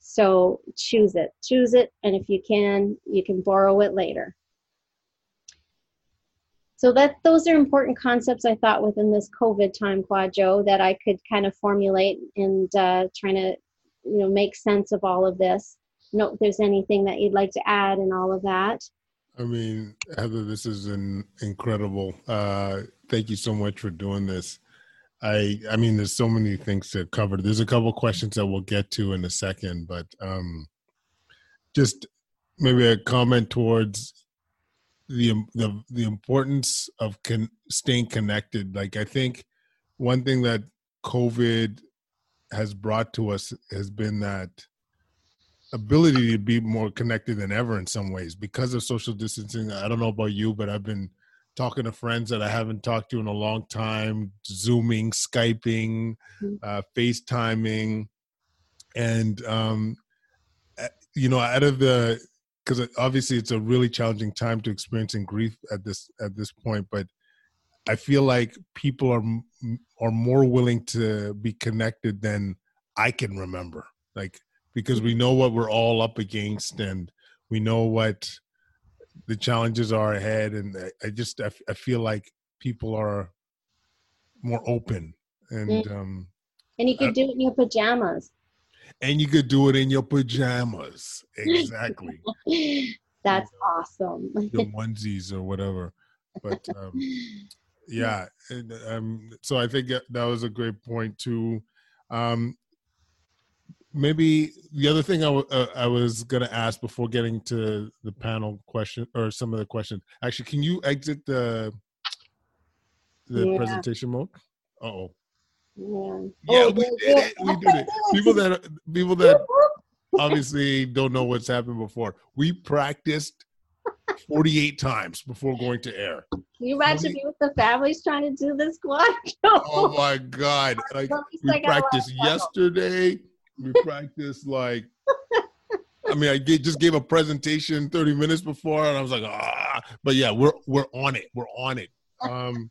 So choose it. Choose it, and if you can, you can borrow it later. So that those are important concepts I thought within this COVID time, Kwadwo, that I could kind of formulate and uh, trying to, you know, make sense of all of this. Note if there's anything that you'd like to add and all of that. I mean, Heather, this is an incredible. Uh, thank you so much for doing this. I I mean, there's so many things to cover. There's a couple questions that we'll get to in a second, but um, just maybe a comment towards the the the importance of con- staying connected. Like I think one thing that COVID has brought to us has been that ability to be more connected than ever in some ways because of social distancing. I don't know about you, but I've been talking to friends that I haven't talked to in a long time, Zooming, Skyping, mm-hmm. uh, FaceTiming. And, um, you know, out of the, because obviously it's a really challenging time to experiencing grief at this at this point, but I feel like people are are more willing to be connected than I can remember. Like because we know what we're all up against, and we know what the challenges are ahead, and I, just I, I feel like people are more open and mm. um and you could uh, do it in your pajamas. And you could do it in your pajamas. *laughs* Exactly. That's awesome. The *laughs* onesies or whatever. But um *laughs* yeah and, um so i think that was a great point too. Um maybe the other thing I, w- uh, I was going to ask before getting to the panel question or some of the questions actually can you exit the the yeah. presentation mode oh yeah, yeah oh, we did it we did it people that people that *laughs* obviously don't know what's happened before we practiced 48 times before going to air. Can you imagine 40... me with the families trying to do this squat? *laughs* oh my God. Like, we practiced yesterday, we practiced like I mean, I just gave a presentation 30 minutes before, and I was like, ah. But yeah, we're we're on it. We're on it. *laughs* Um,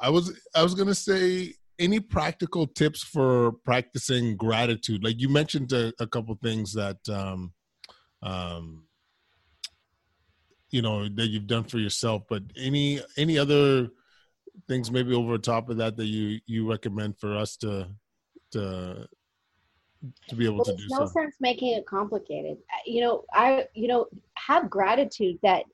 I was I was gonna say any practical tips for practicing gratitude. Like you mentioned a, a couple things that um, um, you know that you've done for yourself, but any any other things maybe over top of that that you you recommend for us to to to be able well, to do no so? sense making it complicated. You know, I you know have gratitude that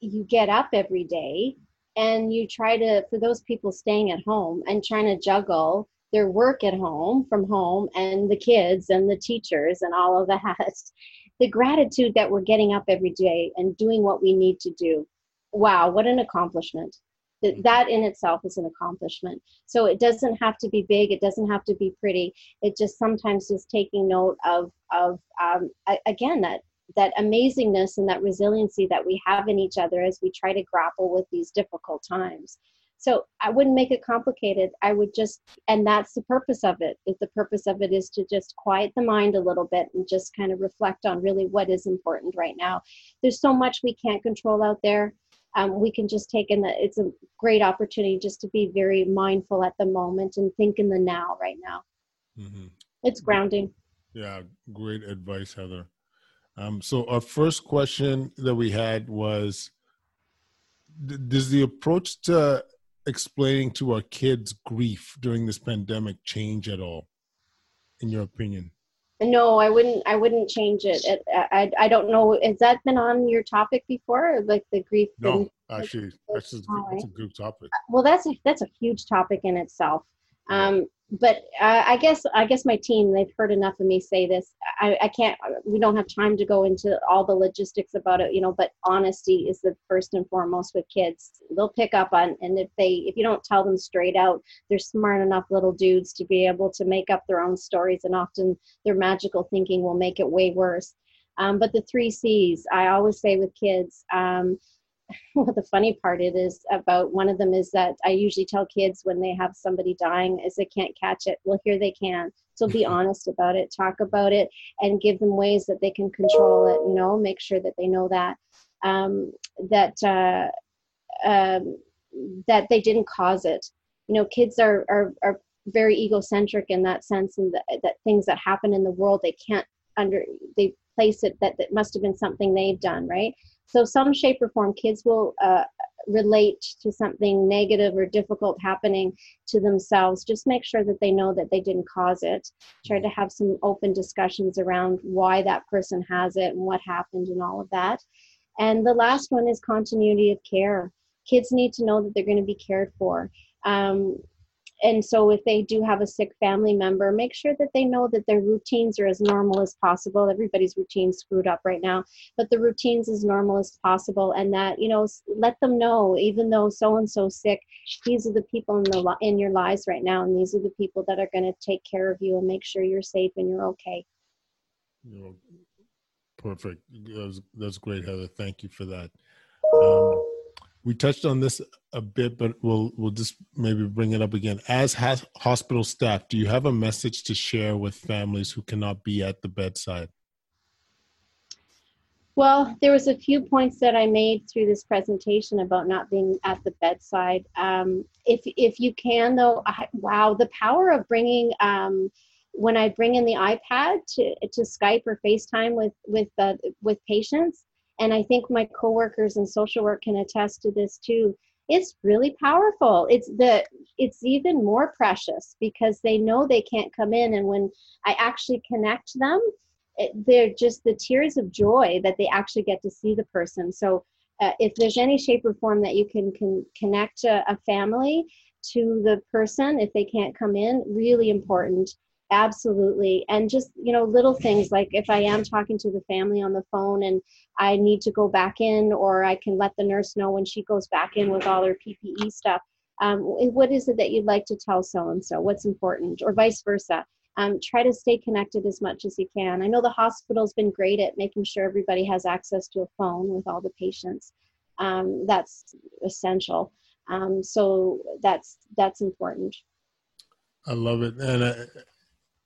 you get up every day and you try to for those people staying at home and trying to juggle their work at home from home and the kids and the teachers and all of that *laughs* the gratitude that we're getting up every day and doing what we need to do wow what an accomplishment that that in itself is an accomplishment. So it doesn't have to be big it doesn't have to be pretty. It just sometimes is taking note of of um, again that that amazingness and that resiliency that we have in each other as we try to grapple with these difficult times. So i wouldn't make it complicated. I would just and that's the purpose of it. Is the purpose of it is to just quiet the mind a little bit and just kind of reflect on really what is important right now. There's so much we can't control out there um, we can just take in the it's a great opportunity just to be very mindful at the moment and think in the now right now hmm it's grounding Yeah, great advice, Heather. Um, so our first question that we had was: d- Does the approach to explaining to our kids grief during this pandemic change at all, in your opinion? No i wouldn't i wouldn't change it, it I, I don't know has that been on your topic before? Like the grief No, and- actually, that's just it's a good topic. well that's a that's a huge topic in itself um but uh, i guess i guess my team they've heard enough of me say this. I, I can't we don't have time to go into all the logistics about it you know but honesty is the first and foremost with kids. They'll pick up on and if they if you don't tell them straight out they're smart enough little dudes to be able to make up their own stories and often their magical thinking will make it way worse. Um, but the three c's i always say with kids um, *laughs* what the funny part it is about one of them is that I usually tell kids when they have somebody dying is they can't catch it. Well, here they can. So be *laughs* honest about it, talk about it, and give them ways that they can control it. You know, make sure that they know that um, that uh, um, that they didn't cause it. You know, kids are are, are very egocentric in that sense, and that, that things that happen in the world they can't under they place it that that must have been something they've done, right? So, some shape or form, kids will uh, relate to something negative or difficult happening to themselves. Just make sure that they know that they didn't cause it. Try to have some open discussions around why that person has it and what happened and all of that. And the last one is continuity of care. Kids need to know that they're going to be cared for. Um, and so if they do have a sick family member make sure that they know that their routines are as normal as possible everybody's routine's screwed up right now but the routines as normal as possible and that you know let them know even though so and so sick these are the people in the in your lives right now and these are the people that are going to take care of you and make sure you're safe and you're okay You know, perfect. That's great, Heather. Thank you for that. Um, we touched on this a bit, but we'll we'll just maybe bring it up again. As hospital staff, do you have a message to share with families who cannot be at the bedside? Well, there was a few points that I made through this presentation about not being at the bedside. Um, if if you can, though, I, wow, the power of bringing um, when I bring in the iPad to to Skype or FaceTime with with uh, with patients, and I think my coworkers in social work can attest to this too. It's really powerful. It's the it's even more precious because they know they can't come in, and when I actually connect them, it, they're just the tears of joy that they actually get to see the person. So, uh, if there's any shape or form that you can, can connect a, a family to the person if they can't come in, really important. Absolutely. And just, you know, little things like if I am talking to the family on the phone and I need to go back in, or I can let the nurse know when she goes back in with all her PPE stuff. Um, what is it that you'd like to tell so and so? What's important, or vice versa? um, try to stay connected as much as you can. I know the hospital's been great at making sure everybody has access to a phone with all the patients. Um, that's essential. Um, so that's that's important. I love it, and I,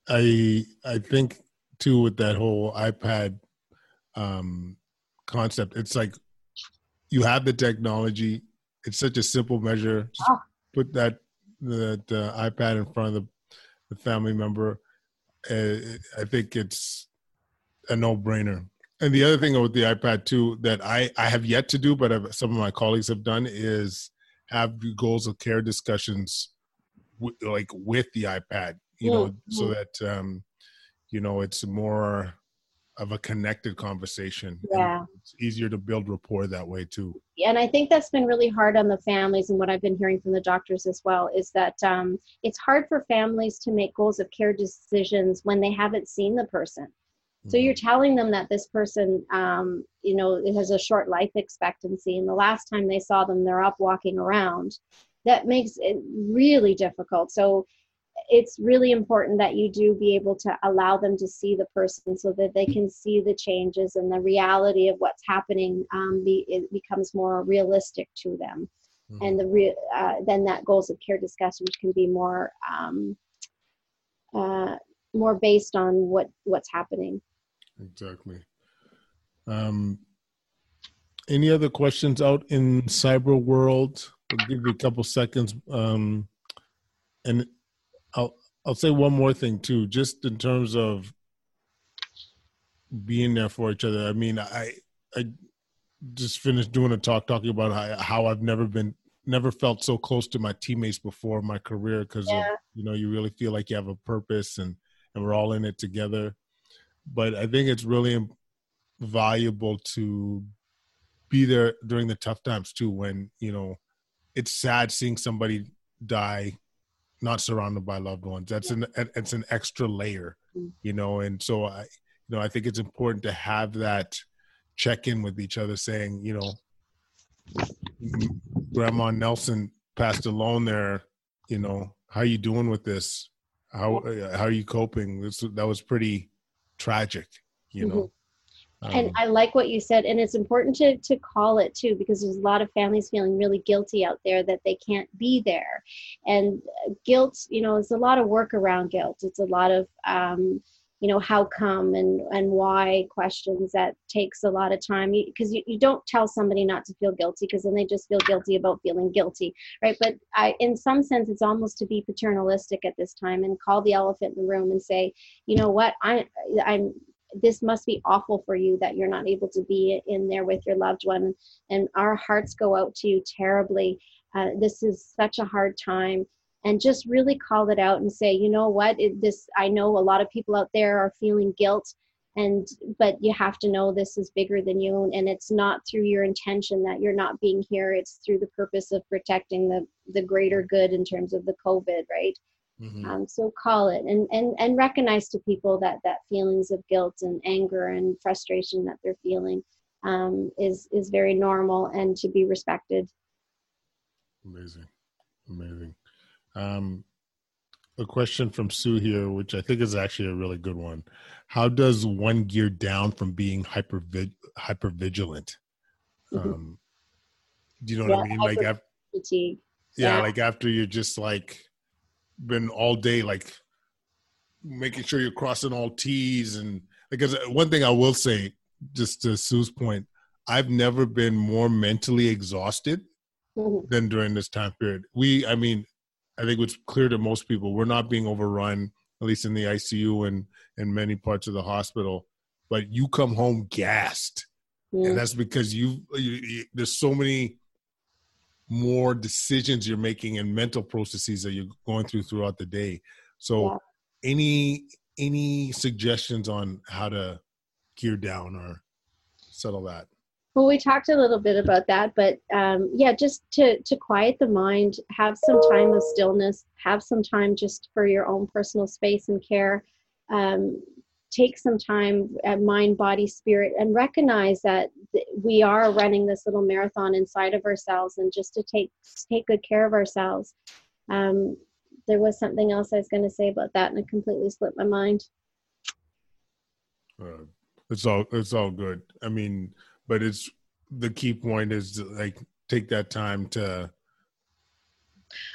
I I think too with that whole iPad um, concept. It's like you have the technology. It's such a simple measure. Just Oh. put that the, the iPad in front of the, the family member. Uh, I think it's a no brainer. And the other thing with the iPad too that I I have yet to do, but I've, some of my colleagues have done is have goals of care discussions w- like with the ipad you know Mm-hmm. so that um you know it's more of a connected conversation and Yeah. it's easier to build rapport that way too and I think that's been really hard on the families, and what I've been hearing from the doctors as well is that um, it's hard for families to make goals of care decisions when they haven't seen the person. So Mm-hmm. you're telling them that this person, um, you know, it has a short life expectancy, and the last time they saw them, they're up walking around. That makes it really difficult. So it's really important that you do be able to allow them to see the person so that they can see the changes and the reality of what's happening. Um, be, it becomes more realistic to them, Mhm. and the re- uh, then that goals of care discussions can be more um, uh, more based on what what's happening. Exactly. Um, any other questions out in cyber world? I'll give you a couple seconds. Um, and I'll I'll say one more thing too, just in terms of being there for each other. I mean, I I just finished doing a talk talking about how, how I've never been never felt so close to my teammates before in my career because Yeah. you know you really feel like you have a purpose and and we're all in it together but I think it's really valuable to be there during the tough times too. When you know it's sad seeing somebody die, not surrounded by loved ones. That's an it's an extra layer, Mm. you know. And so I, you know, I think it's important to have that check in with each other, saying, you know, "M- Grandma Nelson passed alone there. You know, how you doing with this? How how are you coping? This that was pretty tragic, you know. and Um, I like what you said, and it's important to to call it too because there's a lot of families feeling really guilty out there that they can't be there, and uh, guilt, you know, it's a lot of work around guilt. It's a lot of um, you know how come and and why questions that takes a lot of time. Because you, you don't tell somebody not to feel guilty because then they just feel guilty about feeling guilty right? But i in some sense it's almost to be paternalistic at this time and call the elephant in the room and say you know what? I i'm this must be awful for you that you're not able to be in there with your loved one. And our hearts go out to you terribly. Uh, this is such a hard time. And just really call it out and say you know what? It, this i know a lot of people out there are feeling guilt and but you have to know this is bigger than you and it's not through your intention that you're not being here. It's through the purpose of protecting the the greater good in terms of the covid right mhm. um, so call it and, and and recognize to people that that feelings of guilt and anger and frustration that they're feeling um, is is very normal and to be respected Amazing. Amazing. Um, a question from Sue here, which I think is actually a really good one. How does one gear down from being hyper hyper vigilant? Mhm. Um, do you know what I mean? Like, hyper- af- fatigue yeah, Yeah. like after you're just like been all day, like making sure you're crossing all T's and because one thing I will say, just to Sue's point, I've never been more mentally exhausted Mhm. than during this time period. We, I mean, I think it's clear to most people we're not being overrun, at least in the ICU and in many parts of the hospital. But you come home gassed, Mm. and that's because you, you, you there's so many more decisions you're making and mental processes that you're going through throughout the day. So, Yeah. any any suggestions on how to gear down or settle that? Well, we talked a little bit about that, but um, yeah, just to to quiet the mind, have some time of stillness, have some time just for your own personal space and care. Um, take some time, at mind, body, spirit, and recognize that th- we are running this little marathon inside of ourselves, and just to take take good care of ourselves. Um, there was something else I was going to say about that, and it completely slipped my mind. Uh, it's all it's all good. I mean, but it's the key point is like take that time to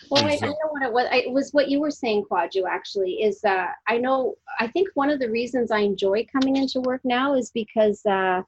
Well, I, I know what it was. I, it was what you were saying, Kwadwo. Actually, is uh, I know. I think one of the reasons I enjoy coming into work now is because uh,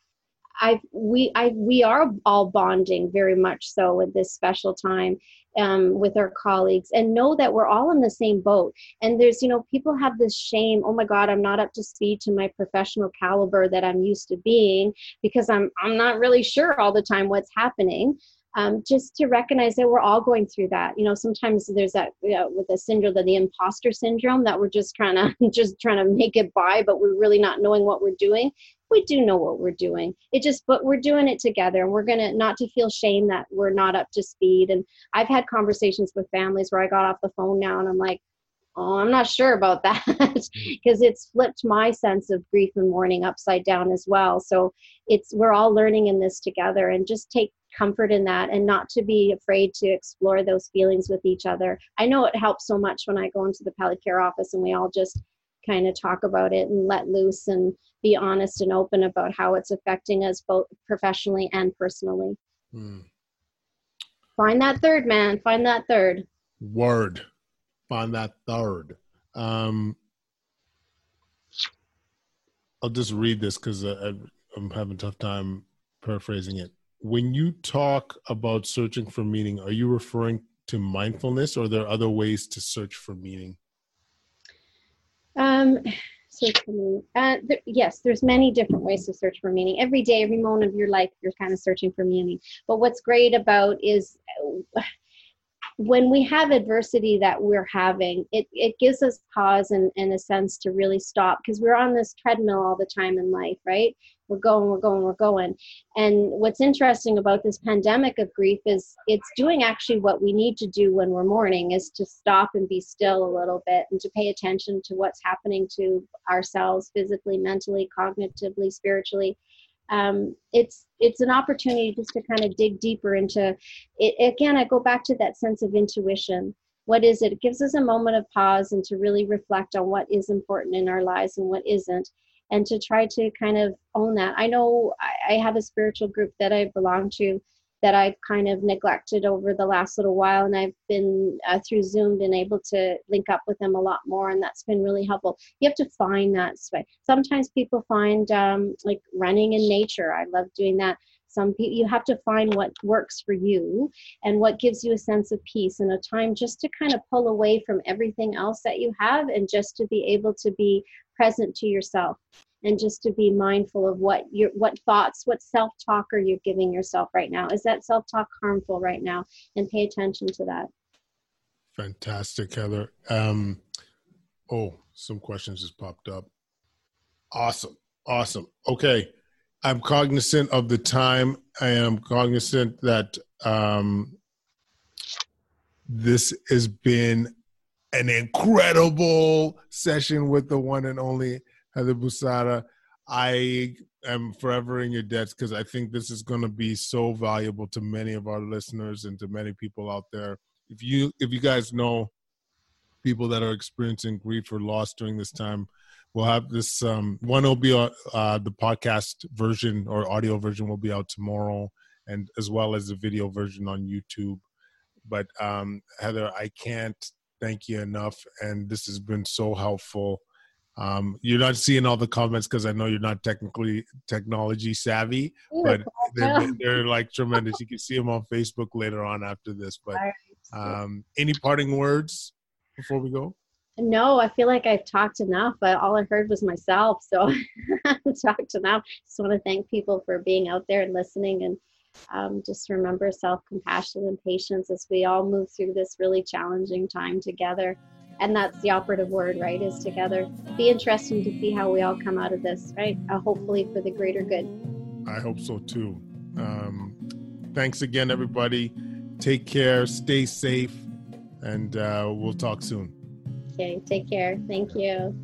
I we I we are all bonding very much so with this special time um, with our colleagues, and know that we're all in the same boat. And there's you know people have this shame. Oh my God, I'm not up to speed to my professional caliber that I'm used to being because I'm I'm not really sure all the time what's happening. Um, just to recognize that we're all going through that. You know, sometimes there's that you know, with the syndrome, the, the imposter syndrome, that we're just trying to *laughs* just trying to make it by, but we're really not knowing what we're doing. We do know what we're doing. It just, but we're doing it together, and we're gonna not to feel shame that we're not up to speed. And I've had conversations with families where I got off the phone now, and I'm like, oh, I'm not sure about that *laughs* because it's flipped my sense of grief and mourning upside down as well. So it's we're all learning in this together, and just take comfort in that and not to be afraid to explore those feelings with each other. I know it helps so much when I go into the palliative care office and we all just kind of talk about it and let loose and be honest and open about how it's affecting us both professionally and personally. Hmm. Find that third man, find that third. Word. Find that third. Um, I'll just read this because I'm having a tough time paraphrasing it when you talk about searching for meaning, are you referring to mindfulness or are there other ways to search for meaning? Um, search for meaning. Uh, there, yes, there's many different ways to search for meaning. Every day, every moment of your life, you're kind of searching for meaning. But what's great about is when we have adversity that we're having, it, it gives us pause and, and a sense to really stop because we're on this treadmill all the time in life, right? we're going, we're going, we're going. And what's interesting about this pandemic of grief is it's doing actually what we need to do when we're mourning is to stop and be still a little bit and to pay attention to what's happening to ourselves physically, mentally, cognitively, spiritually. Um, it's it's an opportunity just to kind of dig deeper into it. Again, I go back to that sense of intuition. What is it? It gives us a moment of pause and to really reflect on what is important in our lives and what isn't and to try to kind of own that. I know I, I have a spiritual group that I belong to that I've kind of neglected over the last little while, and I've been uh, through Zoom been able to link up with them a lot more, and that's been really helpful. You have to find that space. Sometimes people find um, like running in nature. I love doing that. Some people you have to find what works for you and what gives you a sense of peace and a time just to kind of pull away from everything else that you have and just to be able to be present to yourself and just to be mindful of what your what thoughts what self-talk are you giving yourself right now? Is that self-talk harmful right now? And pay attention to that. Fantastic heather. Um oh some questions just popped up. Awesome awesome. Okay i'm cognizant of the time. I am cognizant that um this has been an incredible session with the one and only Heather Busada. I am forever in your debts because I think this is going to be so valuable to many of our listeners and to many people out there. If you if you guys know people that are experiencing grief or loss during this time, we'll have this um, one will be uh, uh, the podcast version or audio version will be out tomorrow, and as well as the video version on YouTube. But um, Heather, I can't thank you enough. And this has been so helpful. Um, you're not seeing all the comments because I know you're not technically technology savvy, but they're, they're, like tremendous. You can see them on Facebook later on after this. But um, any parting words before we go? No, I feel like I've talked enough, but all I heard was myself. So I've *laughs* talked enough. Just want to thank people for being out there and listening and um, just remember self compassion and patience as we all move through this really challenging time together. And that's the operative word, right? Is together. Be interesting to see how we all come out of this, right? Uh, hopefully for the greater good. I hope so too. Um, thanks again, everybody. Take care, stay safe, and uh, we'll talk soon. Okay, take care. Thank you.